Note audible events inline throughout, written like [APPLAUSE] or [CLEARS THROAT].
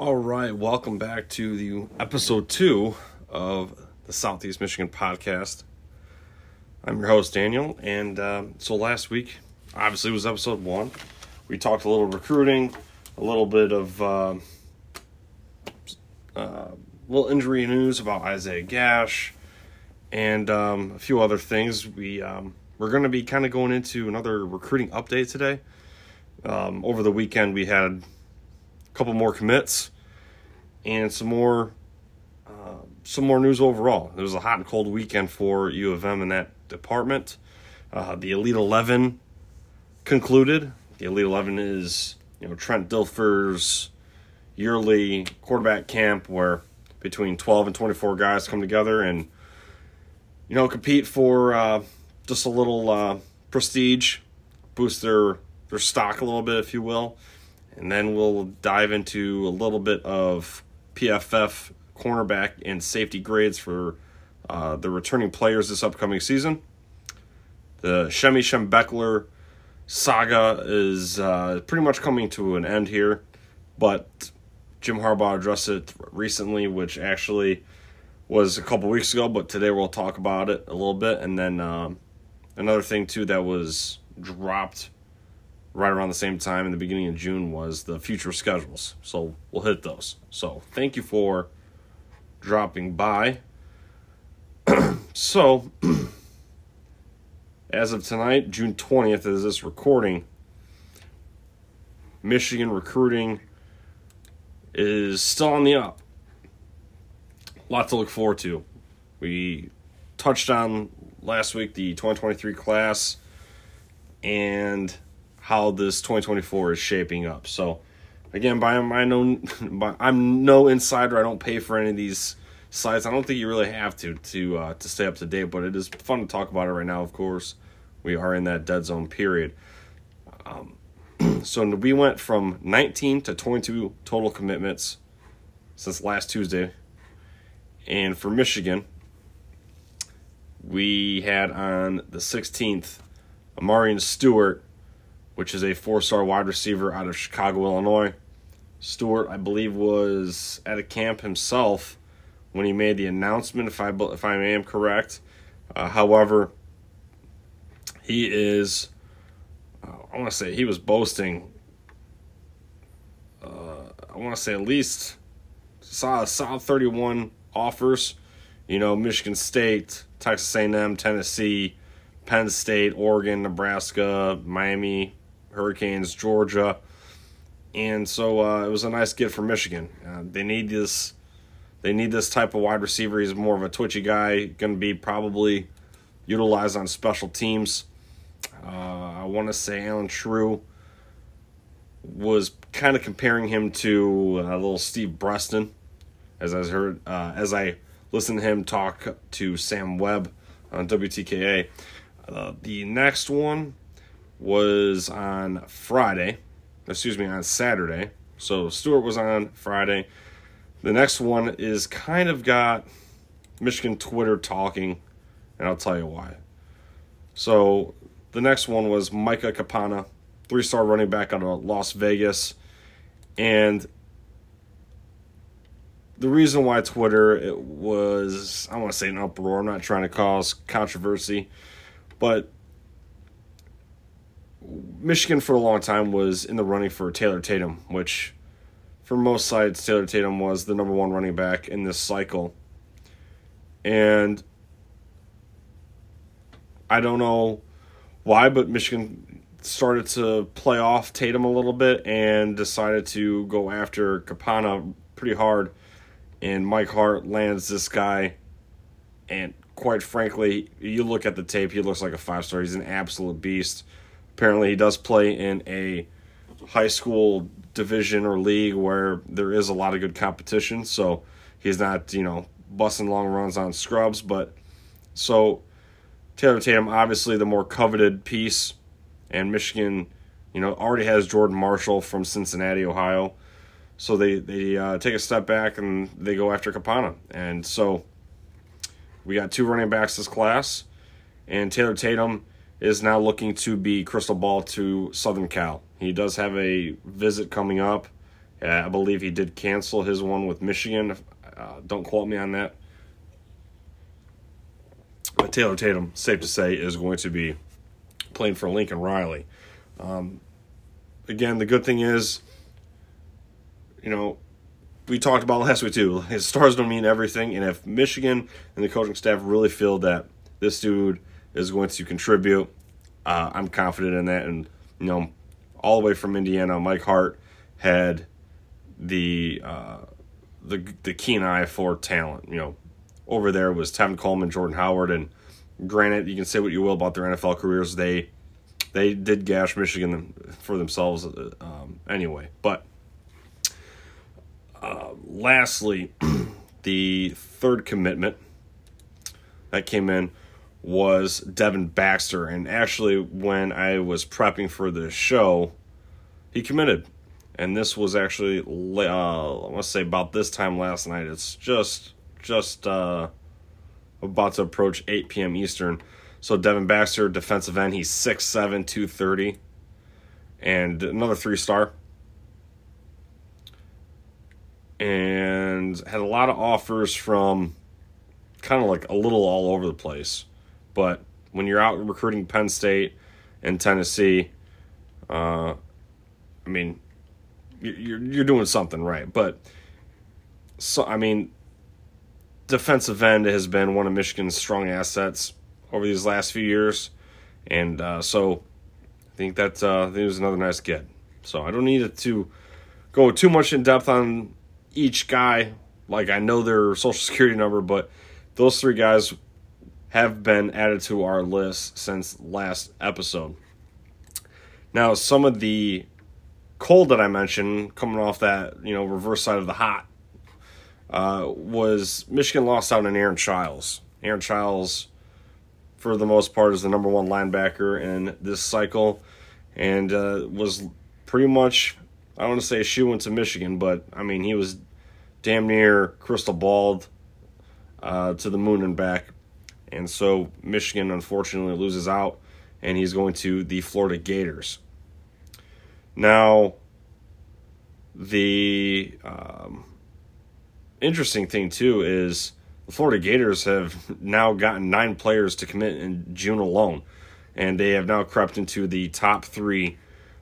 All right, welcome back to the episode two of the Southeast Michigan podcast. I'm your host Daniel, and uh, so last week obviously was episode one. We talked a little recruiting, a little bit of uh, uh, little injury news about Isaiah Gash, and um, a few other things. We um, we're going to be kind of going into another recruiting update today. Um, over the weekend, we had couple more commits and some more uh, some more news overall. It was a hot and cold weekend for U of M in that department. Uh, the Elite Eleven concluded. The Elite Eleven is you know Trent Dilfer's yearly quarterback camp where between 12 and 24 guys come together and you know compete for uh, just a little uh, prestige, boost their their stock a little bit, if you will, and then we'll dive into a little bit of PFF cornerback and safety grades for uh, the returning players this upcoming season. The Shemy Schembechler saga is uh, pretty much coming to an end here, but Jim Harbaugh addressed it recently, which actually was a couple weeks ago, but today we'll talk about it a little bit. And then um, another thing, too, that was dropped right around the same time in the beginning of June was the future schedules. So we'll hit those. So thank you for dropping by. [CLEARS THROAT] so, [CLEARS THROAT] as of tonight, June 20th, is this recording, Michigan recruiting is still on the up. A lot to look forward to. We touched on last week the 2023 class and how this 2024 is shaping up. So, again, by my no, I'm no insider. I don't pay for any of these sites. I don't think you really have to to uh, to stay up to date, but it is fun to talk about it right now. Of course, we are in that dead zone period. Um, [CLEARS THROAT] so we went from 19 to 22 total commitments since last Tuesday, and for Michigan, we had on the 16th Amarian Stewart which is a four star wide receiver out of Chicago, Illinois. Stewart, I believe, was at a camp himself when he made the announcement, if I, if I am correct. Uh, however, he is, uh, I want to say, he was boasting, uh, I want to say at least saw solid 31 offers. You know, Michigan State, Texas A&M, Tennessee, Penn State, Oregon, Nebraska, Miami, Hurricanes, Georgia, and so uh, it was a nice get for Michigan. Uh, they need this. They need this type of wide receiver. He's more of a twitchy guy, going to be probably utilized on special teams. Uh, I want to say Allen Trieu was kind of comparing him to a uh, little Steve Breaston, as I heard uh, as I listened to him talk to Sam Webb on WTKA. Uh, the next one was on Friday. Excuse me, on Saturday. So Stewart was on Friday. The next one is kind of got Michigan Twitter talking, and I'll tell you why. So the next one was Micah Ka'apana, three star running back out of Las Vegas. And the reason why Twitter it was I want to say an uproar. I'm not trying to cause controversy, but Michigan for a long time was in the running for Taylor Tatum, which for most sides, Taylor Tatum was the number one running back in this cycle. And I don't know why, but Michigan started to play off Tatum a little bit and decided to go after Ka'apana pretty hard. And Mike Hart lands this guy. And quite frankly, you look at the tape, he looks like a five star. He's an absolute beast. Apparently, he does play in a high school division or league where there is a lot of good competition. So he's not, you know, busting long runs on scrubs. But so Taylor Tatum, obviously the more coveted piece, and Michigan, you know, already has Jordan Marshall from Cincinnati, Ohio. So they they uh, take a step back and they go after Ka'apana, and so we got two running backs this class, and Taylor Tatum is now looking to be crystal ball to Southern Cal. He does have a visit coming up, I believe he did cancel his one with Michigan. Uh, don't quote me on that. But Taylor Tatum, safe to say, is going to be playing for Lincoln Riley. Um, again, the good thing is, you know, we talked about last week too. His stars don't mean everything, and if Michigan and the coaching staff really feel that this dude is going to contribute, uh, I'm confident in that. And you know, all the way from Indiana, Mike Hart had the uh, the the keen eye for talent. You know, over there was Tevin Coleman, Jordan Howard, and granted, you can say what you will about their NFL careers. They they did gash Michigan for themselves um, anyway. But uh, lastly, [CLEARS THROAT] the third commitment that came in was Devin Baxter. And actually, when I was prepping for the show, he committed. And this was actually, uh, I must say, about this time last night. It's just, just uh, about to approach 8 p.m. Eastern. So Devin Baxter, defensive end, he's 6'7", 230. And another three-star. And had a lot of offers from kind of like a little all over the place. But when you're out recruiting Penn State and Tennessee, uh, I mean, you're you're doing something right. But so I mean, defensive end has been one of Michigan's strong assets over these last few years, and uh, so I think that uh, I think it was another nice get. So I don't need to go too much in depth on each guy. Like I know their social [LAUGHS] security number, but those three guys have been added to our list since last episode. Now, some of the cold that I mentioned coming off that, you know, reverse side of the hot uh, was Michigan lost out on Aaron Chiles. Aaron Chiles, for the most part, is the number one linebacker in this cycle and uh, was pretty much, I don't want to say a shoe into Michigan, but I mean, he was damn near crystal balled uh, to the moon and back and so Michigan unfortunately loses out, and he's going to the Florida Gators. Now, the um, interesting thing too is the Florida Gators have now gotten nine players to commit in June alone, and they have now crept into the top three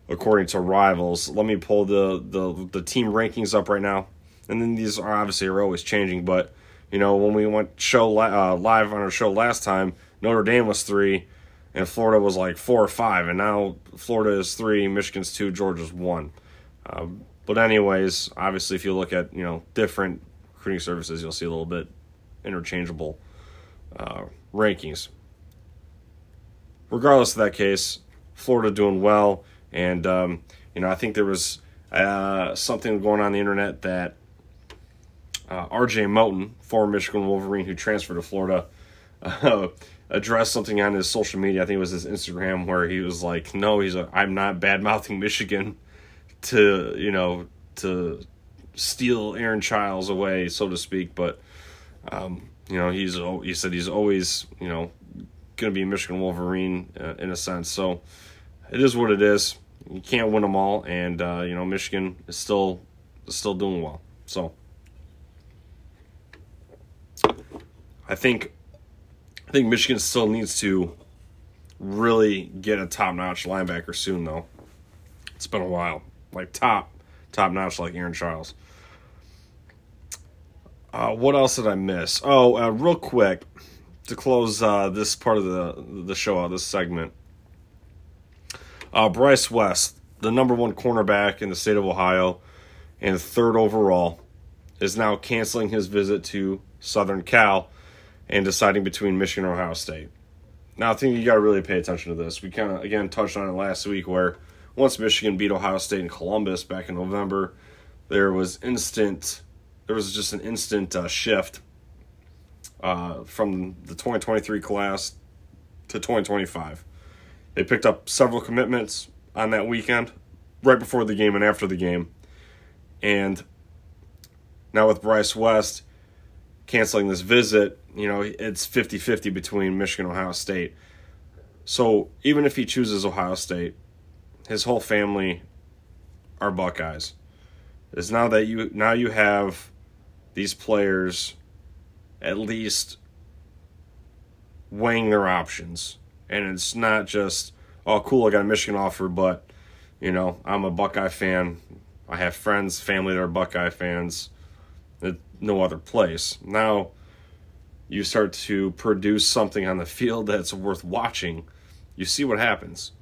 according to rivals. Let me pull the the, the team rankings up right now, and then these are obviously are always changing, but you know, when we went show uh, live on our show last time, Notre Dame was three, and Florida was like four or five, and now Florida is three, Michigan's two, Georgia's one. Uh, but anyways, obviously, if you look at you know different recruiting services, you'll see a little bit interchangeable uh, rankings. Regardless of that case, Florida doing well, and um, you know I think there was uh, something going on the internet that uh, R.J. Moten, former Michigan Wolverine who transferred to Florida, uh, [LAUGHS] addressed something on his social media. I think it was his Instagram where he was like, "No, he's a, I'm not bad mouthing [LAUGHS] Michigan to you know to steal Aaron Chiles away, so to speak." But um, you know, he's he said he's always you know going to be a Michigan Wolverine uh, in a sense. So it is what it is. You can't win them all, and uh, you know Michigan is still still doing well. So. I think I think Michigan still needs to really get a top notch linebacker soon though. It's been a while. Like top top notch like Aaron Charles. Uh, what else did I miss? Oh, uh, real quick to close uh, this part of the the show out, this segment. Uh, Bryce West, the number one cornerback in the state of Ohio, and third overall, is now canceling his visit to Southern Cal and deciding between Michigan or Ohio State. Now, I think you got to really pay attention to this. We kind of, again, touched on it last week where once Michigan beat Ohio State in Columbus back in November, there was instant, there was just an instant uh, shift uh, from the 2023 class to 2025. They picked up several commitments on that weekend, right before the game and after the game. And now with Bryce West canceling this visit, you know, it's 50 50 between Michigan and Ohio State. So even if he chooses Ohio State, his whole family are Buckeyes. is now that you now you have these players at least weighing their options. And it's not just, oh, cool, I got a Michigan offer, but, you know, I'm a Buckeye fan. I have friends, family that are Buckeye fans. No other place. Now you start to produce something on the field that's worth watching. You see what happens.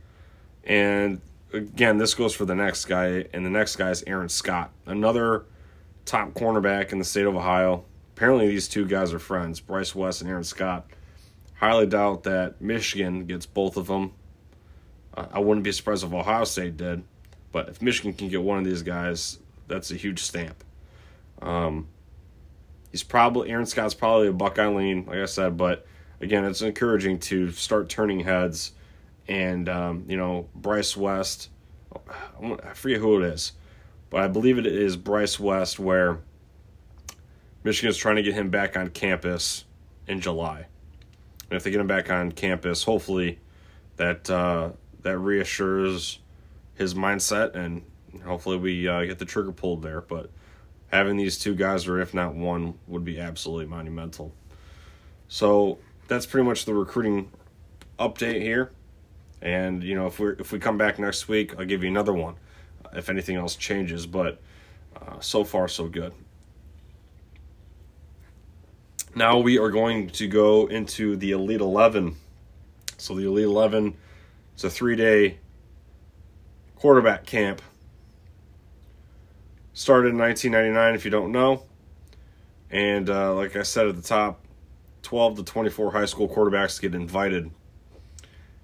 And again, this goes for the next guy, and the next guy is Aaron Scott, another top cornerback in the state of Ohio. Apparently, these two guys are friends, Bryce West and Aaron Scott. Highly doubt that Michigan gets both of them. I wouldn't be surprised if Ohio State did, but if Michigan can get one of these guys, that's a huge stamp. Um, he's probably Aaron Scott's probably a Buckeye lean, like I said, but again, it's encouraging to start turning heads. And um, you know, Bryce West, I forget who it is, but I believe it is Bryce West, where Michigan is trying to get him back on campus in July. And if they get him back on campus, hopefully that uh, that reassures his mindset, and hopefully we uh, get the trigger pulled there. But having these two guys, or if not one, would be absolutely monumental. So that's pretty much the recruiting update here. And you know, if we if we come back next week, I'll give you another one. If anything else changes, but uh, so far so good. Now we are going to go into the Elite 11. So the Elite 11 is a three day quarterback camp. Started in 1999, if you don't know. And uh, like I said at the top, 12 to 24 high school quarterbacks get invited.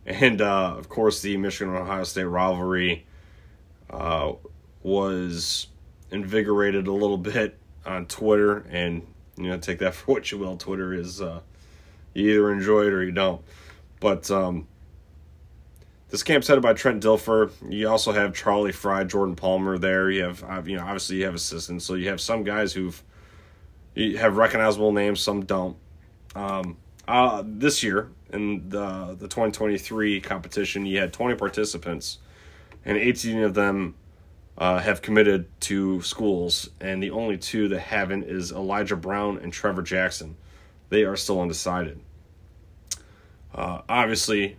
And uh, of course, the Michigan Ohio State rivalry uh, was invigorated a little bit on Twitter and you know, take that for what you will. Twitter is uh, you either enjoy it or you don't. But um, this camp's headed by Trent Dilfer. You also have Charlie Frye, Jordan Palmer there. You have uh, you know obviously you have assistants, so you have some guys who've you have recognizable names, some don't. Um, uh, this year in the the 2023 competition, you had 20 participants, and 18 of them uh, have committed to schools, and the only two that haven't is Elijah Brown and Trevor Jackson. They are still undecided. Uh, obviously,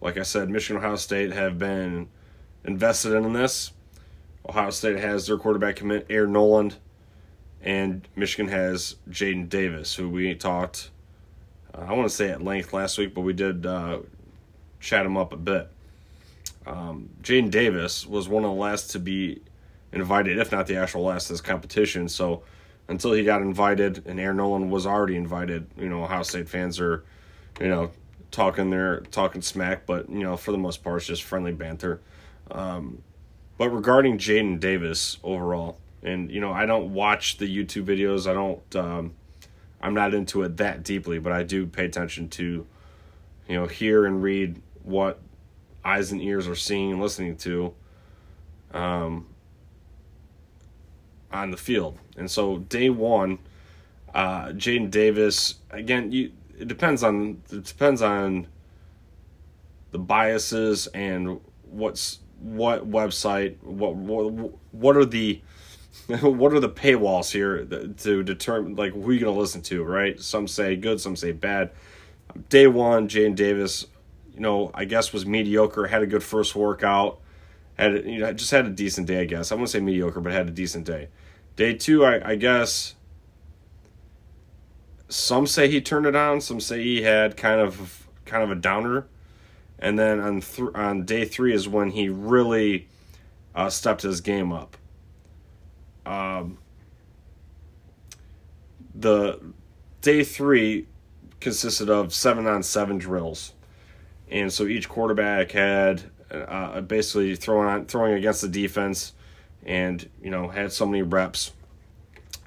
like I said, Michigan Ohio State have been invested in this. Ohio State has their quarterback commit, Air Noland, and Michigan has Jadyn Davis, who we talked, uh, I want to say at length last week, but we did uh, chat him up a bit. Um, Jadyn Davis was one of the last to be invited, if not the actual last, of this competition. So until he got invited, and Air Noland was already invited, you know, Ohio State fans are, you know, talking there, talking smack, but you know, for the most part, it's just friendly banter. Um, but regarding Jadyn Davis overall, and you know, I don't watch the YouTube videos. I don't. Um, I'm not into it that deeply, but I do pay attention to, you know, hear and read what eyes and ears are seeing and listening to um, on the field. And so day one, uh, Jadyn Davis again. You it depends on it depends on the biases and what's what website what what what are the [LAUGHS] what are the paywalls here to determine like who you're gonna listen to right some say good some say bad day one Jadyn Davis you know, I guess was mediocre, had a good first workout, had you know, just had a decent day, I guess. I wouldn't say mediocre, but had a decent day. Day two, I, I guess some say he turned it on, some say he had kind of kind of a downer, and then on th- on day three is when he really uh, stepped his game up. Um, the day three consisted of seven on seven drills and so each quarterback had uh, basically throwing on, throwing against the defense, and you know had so many reps.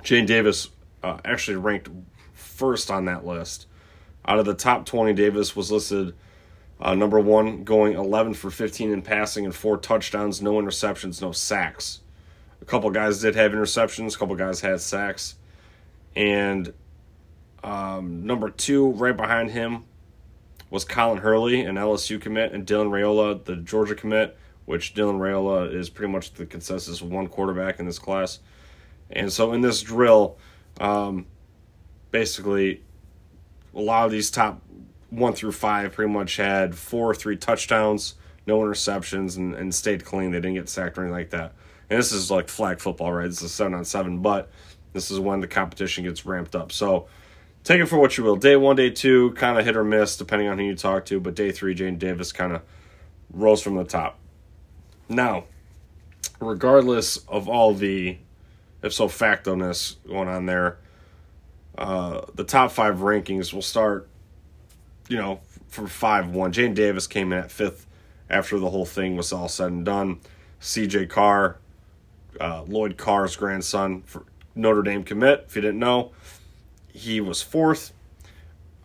Jadyn Davis uh, actually ranked first on that list. Out of the top 20, Davis was listed uh, number one, going 11 for 15 in passing and four touchdowns, no interceptions, no sacks. A couple guys did have interceptions, a couple guys had sacks. And um, number two, right behind him, was Colin Hurley, an LSU commit, and Dylan Raiola, the Georgia commit, which Dylan Raiola is pretty much the consensus one quarterback in this class. And so in this drill, um, basically, a lot of these top one through five pretty much had four or three touchdowns, no interceptions, and, and stayed clean. They didn't get sacked or anything like that. And this is like flag football, right? This is seven on seven, but this is when the competition gets ramped up. So take it for what you will. Day one, day two, kind of hit or miss depending on who you talk to, but day three, Jadyn Davis kind of rose from the top. Now, regardless of all the if so facto-ness going on there, uh, the top five rankings will start, you know, from 5 1. Jadyn Davis came in at fifth after the whole thing was all said and done. CJ Carr, uh, Lloyd Carr's grandson, for Notre Dame commit, if you didn't know, he was fourth.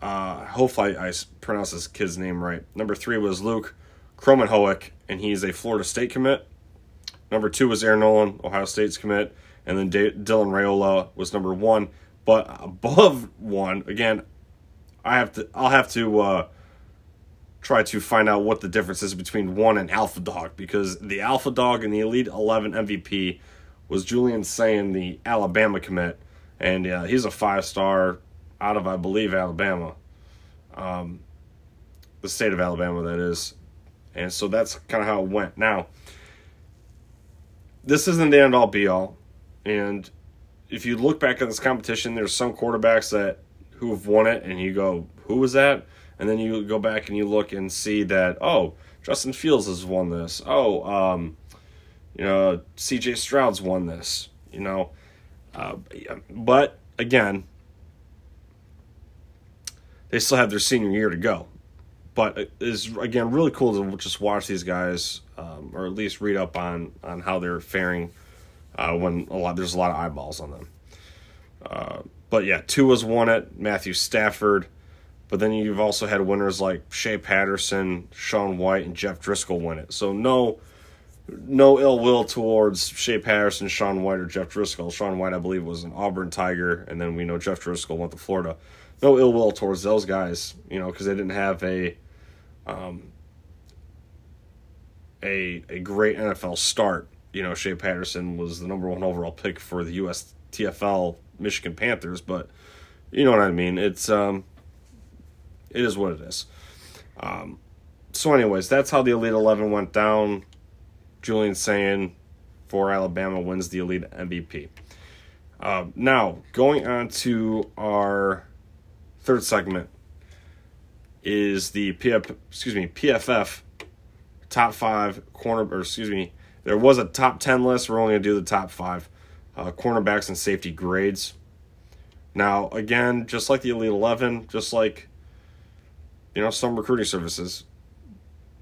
Uh, hopefully, I, I pronounce this kid's name right. Number three was Luke Kromenhoek, and he's a Florida State commit. Number two was Air Noland, Ohio State's commit. And then D- Dylan Raiola was number one. But above one, again, I have to. I'll have to uh, try to find out what the difference is between one and Alpha Dog because the Alpha Dog and the Elite Eleven MVP was Julian Sayin, the Alabama commit, and uh, he's a five star out of I believe Alabama, um, the state of Alabama that is, and so that's kind of how it went. Now, this isn't the end all be all, and if you look back at this competition, there's some quarterbacks that who have won it, and you go, who was that? And then you go back and you look and see that, oh, Justin Fields has won this. Oh, um, you know, C.J. Stroud's won this. You know, uh, but again, they still have their senior year to go. But it is again really cool to just watch these guys, um, or at least read up on on how they're faring uh, when a lot there's a lot of eyeballs on them. Uh, but yeah, Tua's won it. Matthew Stafford. But then you've also had winners like Shea Patterson, Sean White, and Jeff Driskel win it. So no, no ill will towards Shea Patterson, Sean White, or Jeff Driskel. Sean White, I believe, was an Auburn Tiger, and then we know Jeff Driskel went to Florida. No ill will towards those guys, you know, because they didn't have a, um, a a great NFL start you know, Shea Patterson was the number one overall pick for the U.S. TFL Michigan Panthers, but you know what I mean. It's um, it is what it is. Um, so, anyways, that's how the Elite Eleven went down. Julian Sayin for Alabama wins the Elite MVP. Uh, now, going on to our third segment is the PF, excuse me PFF top five corner or excuse me there was a top 10 list. We're only going to do the top five uh, cornerbacks and safety grades. Now, again, just like the Elite 11, just like, you know, some recruiting services,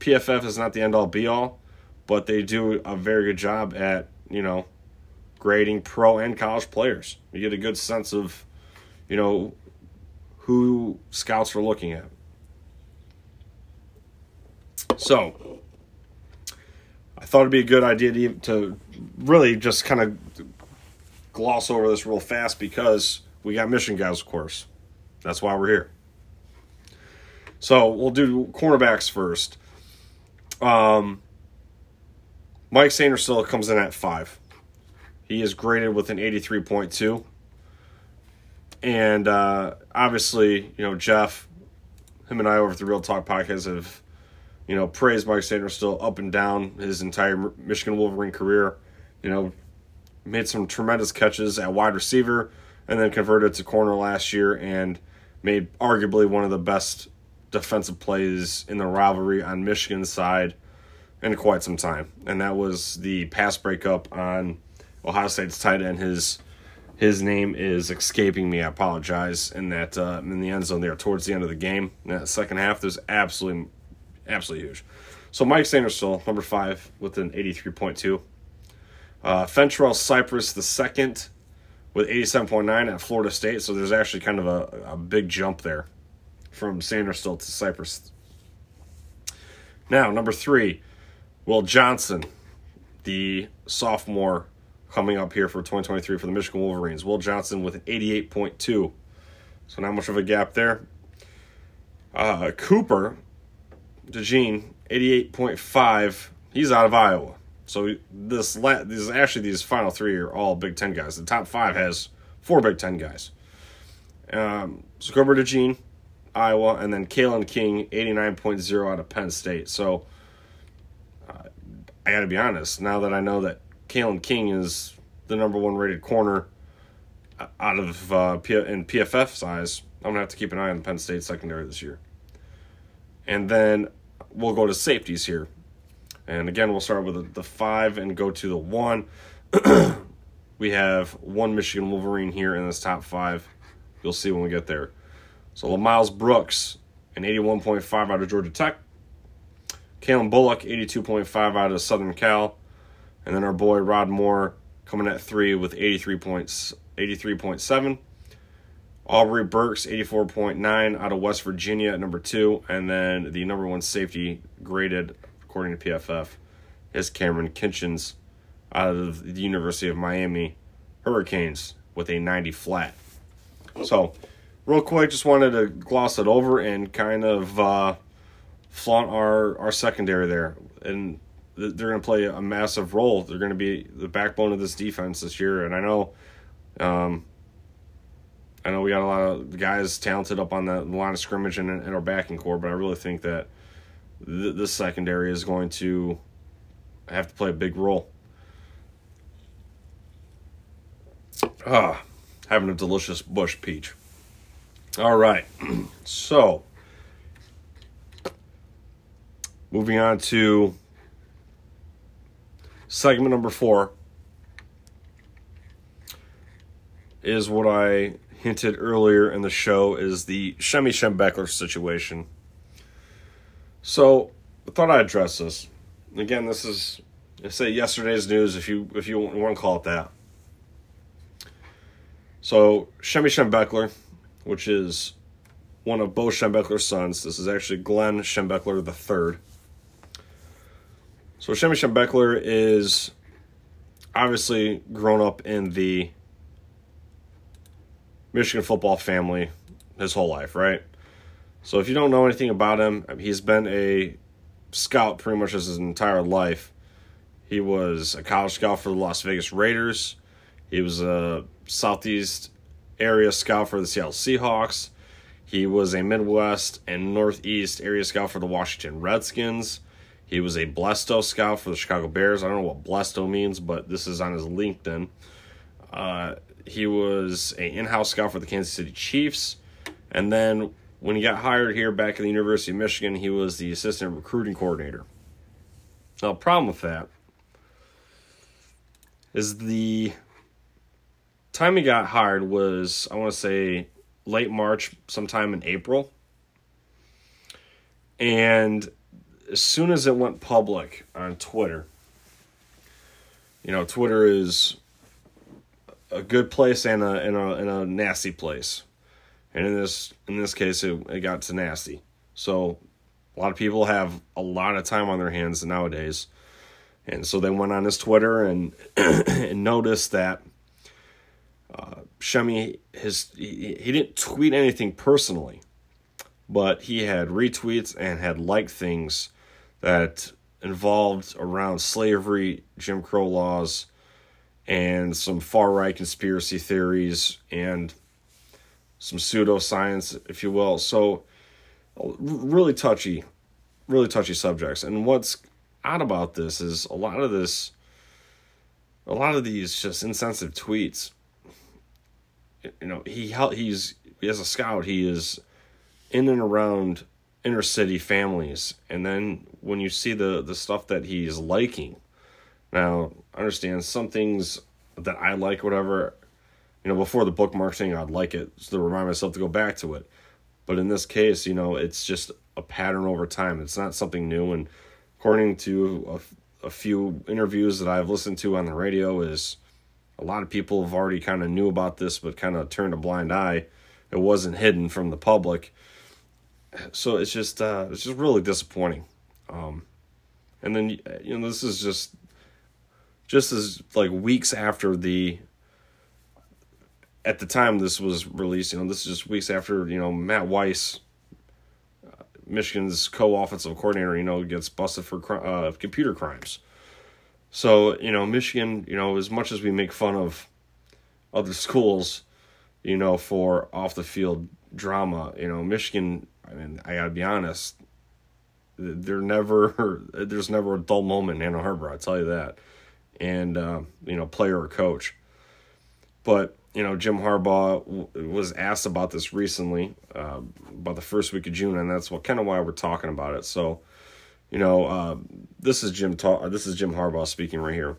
PFF is not the end all be all, but they do a very good job at, you know, grading pro and college players. You get a good sense of, you know, who scouts are looking at. So, I thought it'd be a good idea to, to really just kind of gloss over this real fast because we got mission guys, of course. That's why we're here. So we'll do cornerbacks first. Um, Mike Sainristil comes in at five. He is graded with an 83.2. And uh, obviously, you know, Jeff, him and I over at the Real Talk podcast have you know, praise Mike still up and down his entire Michigan Wolverine career. You know, made some tremendous catches at wide receiver and then converted to corner last year and made arguably one of the best defensive plays in the rivalry on Michigan's side in quite some time. And that was the pass breakup on Ohio State's tight end. His his name is escaping me. I apologize. In that uh, in the end zone there towards the end of the game, in that second half, there's absolutely absolutely huge. So Mike Sainristil, number five, with an 83.2. Uh, Fentrell Cypress, the second, with 87.9 at Florida State. So there's actually kind of a, a big jump there from Sainristil to Cypress. Now, number three, Will Johnson, the sophomore coming up here for 2023 for the Michigan Wolverines. Will Johnson with an 88.2. So not much of a gap there. Uh, Cooper, DeJean, 88.5. he's out of Iowa. So this la- these actually these final three are all Big Ten guys. The top five has four Big Ten guys. Um, so Gilbert Jean, Iowa, and then Kalen King, 89.0 out of Penn State. So uh, I got to be honest, now that I know that Kalen King is the number one rated corner uh, out of uh, P- in PFF size, I'm going to have to keep an eye on Penn State secondary this year. And then we'll go to safeties here. And again, we'll start with the, five and go to the one. [CLEARS THROAT] we have one Michigan Wolverine here in this top five. You'll see when we get there. So Lamiles Brooks, an 81.5 out of Georgia Tech. Calen Bullock, 82.5 out of Southern Cal. And then our boy Rod Moore coming at three with 83 points, 83.7. Aubrey Burks, 84.9 out of West Virginia at number two. And then the number one safety graded, according to PFF, is Kamren Kinchens out of the University of Miami Hurricanes with a 90 flat. So, real quick, just wanted to gloss it over and kind of uh, flaunt our, our secondary there. And they're going to play a massive role. They're going to be the backbone of this defense this year. And I know, um, I know we got a lot of guys talented up on the line of scrimmage and our backing core, but I really think that th- this secondary is going to have to play a big role. Ah, having a delicious bush peach. All right, [CLEARS THROAT] so moving on to segment number four is what I hinted earlier in the show is the Shemy Schembechler situation. So I thought I'd address this. Again, this is I say yesterday's news if you if you want to call it that. So Shemy Schembechler, which is one of Bo Schembechler's sons. This is actually Glenn Schembechler III. So Shemy Schembechler is obviously grown up in the Michigan football family his whole life, right? So if you don't know anything about him, he's been a scout pretty much his entire life. He was a college scout for the Las Vegas Raiders. He was a Southeast area scout for the Seattle Seahawks. He was a Midwest and Northeast area scout for the Washington Redskins. He was a Blesto scout for the Chicago Bears. I don't know what Blesto means, but this is on his LinkedIn. Uh, he was an in-house scout for the Kansas City Chiefs, and then when he got hired here back at the University of Michigan, he was the assistant recruiting coordinator. Now, the problem with that is the time he got hired was I want to say late March, sometime in April, and as soon as it went public on Twitter, you know, Twitter is a good place and a and a and a nasty place. And in this in this case it, it got to nasty. So a lot of people have a lot of time on their hands nowadays. And so they went on his Twitter and [CLEARS THROAT] and noticed that uh, Shemy his he, he didn't tweet anything personally, but he had retweets and had liked things that involved around slavery, Jim Crow laws, and some far right conspiracy theories and some pseudoscience, if you will. So, really touchy, really touchy subjects. And what's odd about this is a lot of this, a lot of these just insensitive tweets. You know, he he's as a scout, he is in and around inner city families, and then when you see the the stuff that he's liking now, understand some things that I like, whatever, you know, before the bookmark thing, I'd like it to remind myself to go back to it. But in this case, you know, it's just a pattern over time. It's not something new. And according to a, a few interviews that I've listened to on the radio, is a lot of people have already kind of knew about this, but kind of turned a blind eye. It wasn't hidden from the public. So it's just, uh, it's just really disappointing. Um, and then, you know, this is just just as like weeks after the at the time this was released, you know, this is just weeks after, you know, Matt Weiss uh, Michigan's co-offensive coordinator, you know, gets busted for uh, computer crimes. So you know, Michigan, you know, as much as we make fun of other [LAUGHS] schools, you know, for off the field drama, you know, Michigan. I mean, I gotta be honest. There never, [LAUGHS] there's never a dull moment in Ann Arbor. I'll tell you that, and uh, you know, player or coach. But you know, Jim Harbaugh w- was asked about this recently, uh, about the first week of June, and that's what kind of why we're talking about it. So, you know, uh, this is Jim. Ta- this is Jim Harbaugh speaking right here.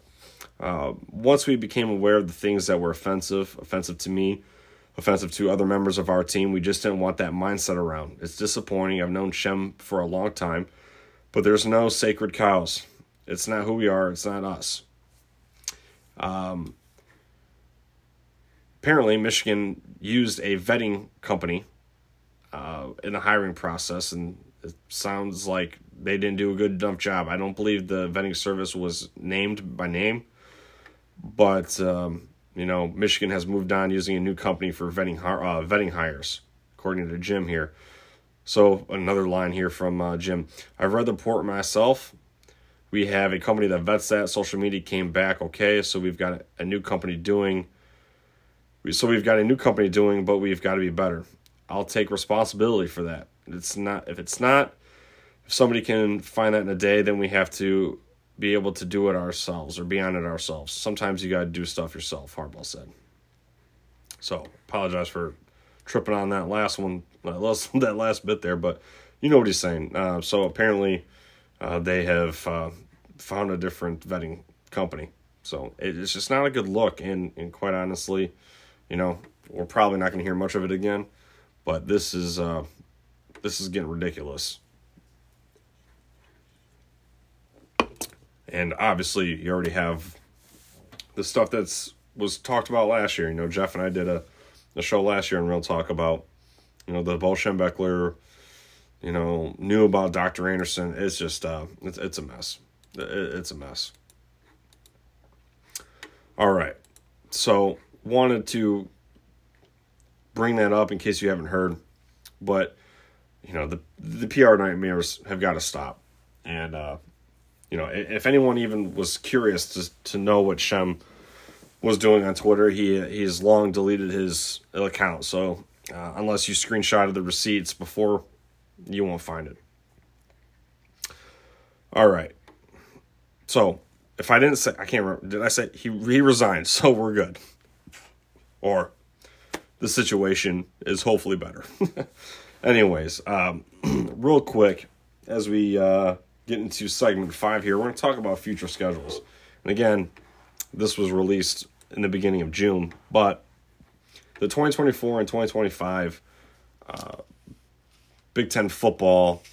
Uh, once we became aware of the things that were offensive, offensive to me, offensive to other members of our team, we just didn't want that mindset around. It's disappointing. I've known Shem for a long time, but there's no sacred cows. It's not who we are. It's not us. Um, apparently Michigan used a vetting company uh, in the hiring process, and it sounds like they didn't do a good enough job. I don't believe the vetting service was named by name, but um, you know Michigan has moved on using a new company for vetting uh, vetting hires, according to Jim here. So another line here from uh, Jim. I've read the report myself. We have a company that vets that. Social media came back okay, so we've got a, new company doing so we've got a new company doing, but we've got to be better. I'll take responsibility for that. It's not if it's not if somebody can find that in a day, then we have to be able to do it ourselves or be on it ourselves. Sometimes you got to do stuff yourself. Harbaugh said. So apologize for tripping on that last one, [LAUGHS] that last bit there, but you know what he's saying. Uh, so apparently, uh, they have uh, found a different vetting company. So it's just not a good look, and and quite honestly, you know, we're probably not going to hear much of it again, but this is uh, this is getting ridiculous. And obviously, you already have the stuff that's was talked about last year. You know, Jeff and I did a, a show last year in Real Talk about, you know, the Bo you know, knew about Dr. Anderson. It's just, uh, it's, it's a mess. It, it's a mess. All right. So wanted to bring that up in case you haven't heard, but you know the the PR nightmares have got to stop, and uh, you know if anyone even was curious to to know what Shem was doing on Twitter, he he's long deleted his account. So uh, unless you screenshotted the receipts before, you won't find it. All right. So if I didn't say, I can't remember. Did I say he he resigned? [LAUGHS] So we're good or the situation is hopefully better. [LAUGHS] Anyways, um, [CLEARS THROAT] real quick, as we uh, get into segment five here, we're going to talk about future schedules. And again, this was released in the beginning of June, but the 2024 and 2025 uh, Big Ten football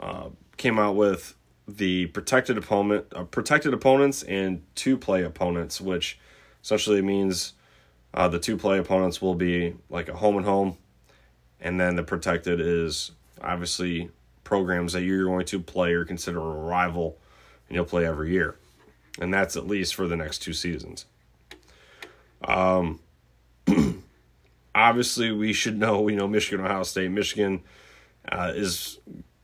uh, came out with the protected opponent, uh, protected opponents, and two play opponents, which essentially means uh, the two play opponents will be like a home and home, and then the protected is obviously programs that you're going to play or consider a rival, and you'll play every year, and that's at least for the next two seasons. Um, [CLEARS THROAT] obviously, we should know. You know, Michigan, Ohio State, Michigan uh, is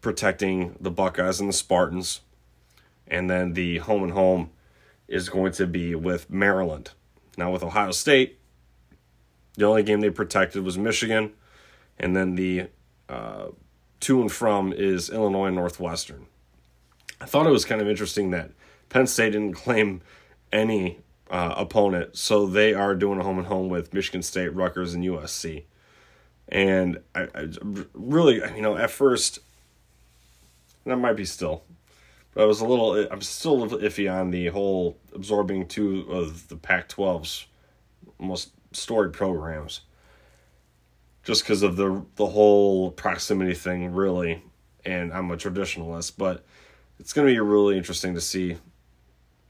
protecting the Buckeyes and the Spartans, and then the home and home is going to be with Maryland. Now, with Ohio State, the only game they protected was Michigan, and then the uh, to and from is Illinois Northwestern. I thought it was kind of interesting that Penn State didn't [LAUGHS] claim any uh, opponent, so they are doing a home and home with Michigan State, Rutgers, and USC. And I, I really, you know, at first, that might be still, but I was a little, I'm still iffy on the whole absorbing two of the Pac 12's most storied programs. Just because of the the whole proximity thing really and I'm a traditionalist. But it's going to be really interesting to see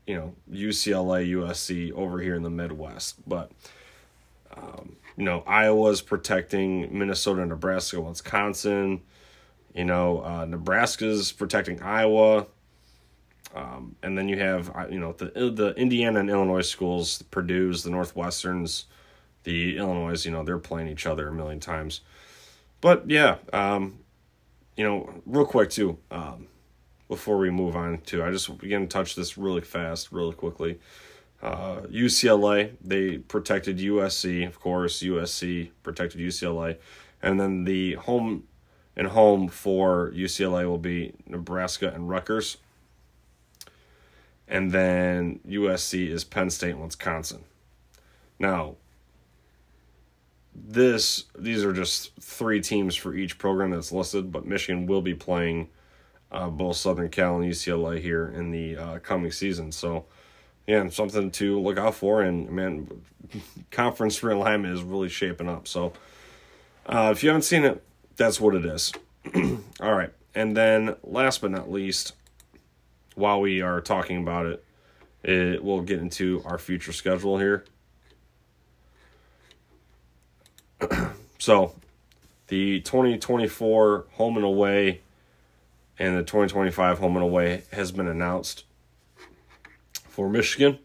you know UCLA USC over here in the Midwest. But um, you know Iowa's protecting Minnesota Nebraska Wisconsin you know uh, Nebraska's protecting Iowa um, and then you have uh, you know the the Indiana and Illinois schools the Purdue's the Northwesterns the Illinois, you know, they're playing each other a million times. But yeah, um, you know, real quick too, um, before we move on to, I just begin to touch this really fast, really quickly. Uh, UCLA, they protected USC, of course. USC protected UCLA, and then the home and home for UCLA will be Nebraska and Rutgers, and then USC is Penn State and Wisconsin. Now, this these are just three teams for each program that's listed, but Michigan will be playing uh, both Southern Cal and UCLA here in the uh, coming season. So, yeah, something to look out for. And man, [LAUGHS] conference realignment is really shaping up. So, uh, if you haven't seen it, that's what it is. [CLEARS THROAT] All right, and then last but not least, while we are talking about it, it we'll get into our future schedule here. [CLEARS THROAT] so, the 2024 home and away and the 2025 home and away has been announced for Michigan.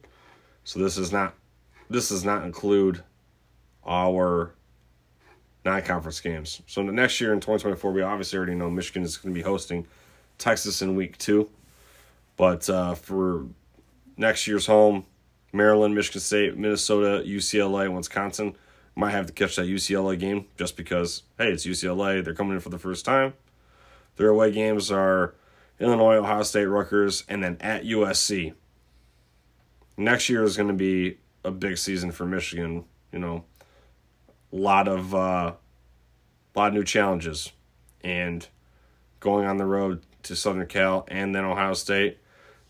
So this is not this does not include our non-conference games. So the next year in 2024, we obviously already know Michigan is going to be hosting Texas in week two, but uh, for next year's home, Maryland, Michigan State, Minnesota, UCLA, Wisconsin might have to catch that UCLA game just because, hey, it's UCLA. They're coming in for the first time. Their away games are Illinois, Ohio State, Rutgers, and then at USC. Next year is going to be a big season for Michigan. You know, lot of uh, lot of new challenges, and going on the road to Southern Cal and then Ohio State.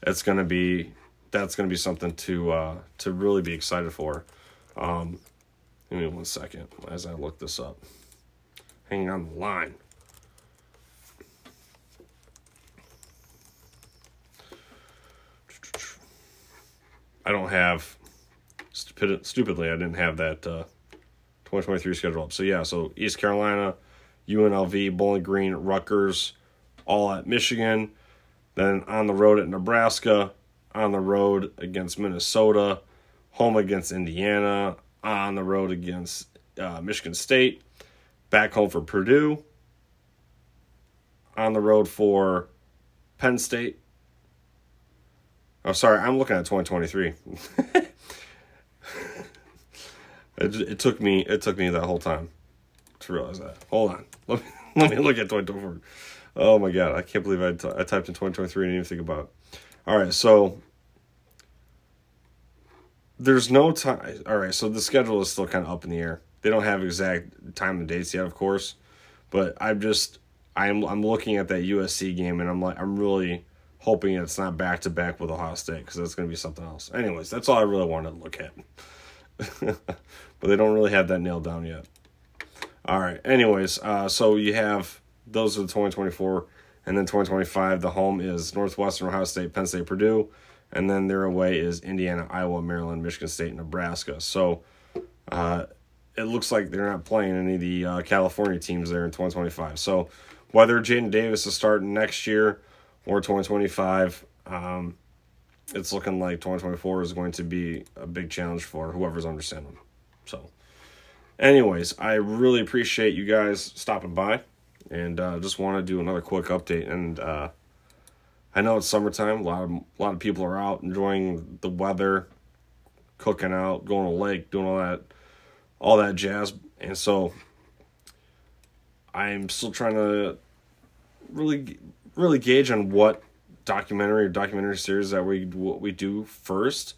That's to be that's to be something to uh, to really be excited for. Um, Give me one second as I look this up. Hanging on the line. I don't have stupid, stupidly I didn't have that uh, 2023 schedule up. So yeah, so East Carolina, UNLV, Bowling Green, Rutgers, all at Michigan. Then on the road at Nebraska, on the road against Minnesota, home against Indiana, on the road against uh, Michigan State, back home for Purdue, on the road for Penn State. Oh, sorry, I'm looking at 2023. [LAUGHS] it, it took me it took me that whole time to realize that. Hold on, [LAUGHS] let me let me look at 2024. Oh my god, I can't believe I, t- I typed in 2023 and didn't even think about. It. All right, so there's no time. All right, so the schedule is still kind of up in the air. They don't have exact time and dates yet, of course, but I'm just I'm I'm looking at that USC game and I'm like I'm really hoping it's not back to back with Ohio State because that's going to be something else. Anyways, that's all I really wanted to look at. [LAUGHS] but they don't really have that nailed down yet. All right. Anyways, uh, so you have those are the 2024, and then 2025. The home is Northwestern, Ohio State, Penn State, Purdue and then their away is Indiana, Iowa, Maryland, Michigan State, Nebraska. So uh, it looks like they're not playing any of the uh, California teams there in 2025. So whether Jadyn Davis is starting next year or 2025, um, it's looking like 2024 is going to be a big challenge for whoever's under center. So, anyways, I really appreciate you guys stopping by, and uh, just want to do another quick update and uh, I know it's summertime. A lot of a lot of people are out enjoying the weather, cooking out, going to the lake, doing all that, all that jazz. And so, I'm still trying to really, really gauge on what documentary or documentary series that we what we do first.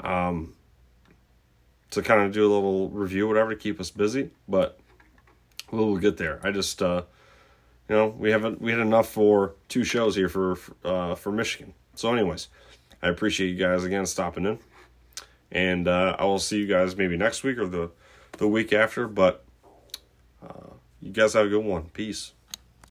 Um, to kind of do a little review, whatever, to keep us busy. But we'll get there. I just uh, you know, we haven't we had enough for two shows here for uh, for Michigan. So, anyways, I appreciate you guys again stopping in, and uh, I will see you guys maybe next week or the the week after. But uh, you guys have a good one. Peace.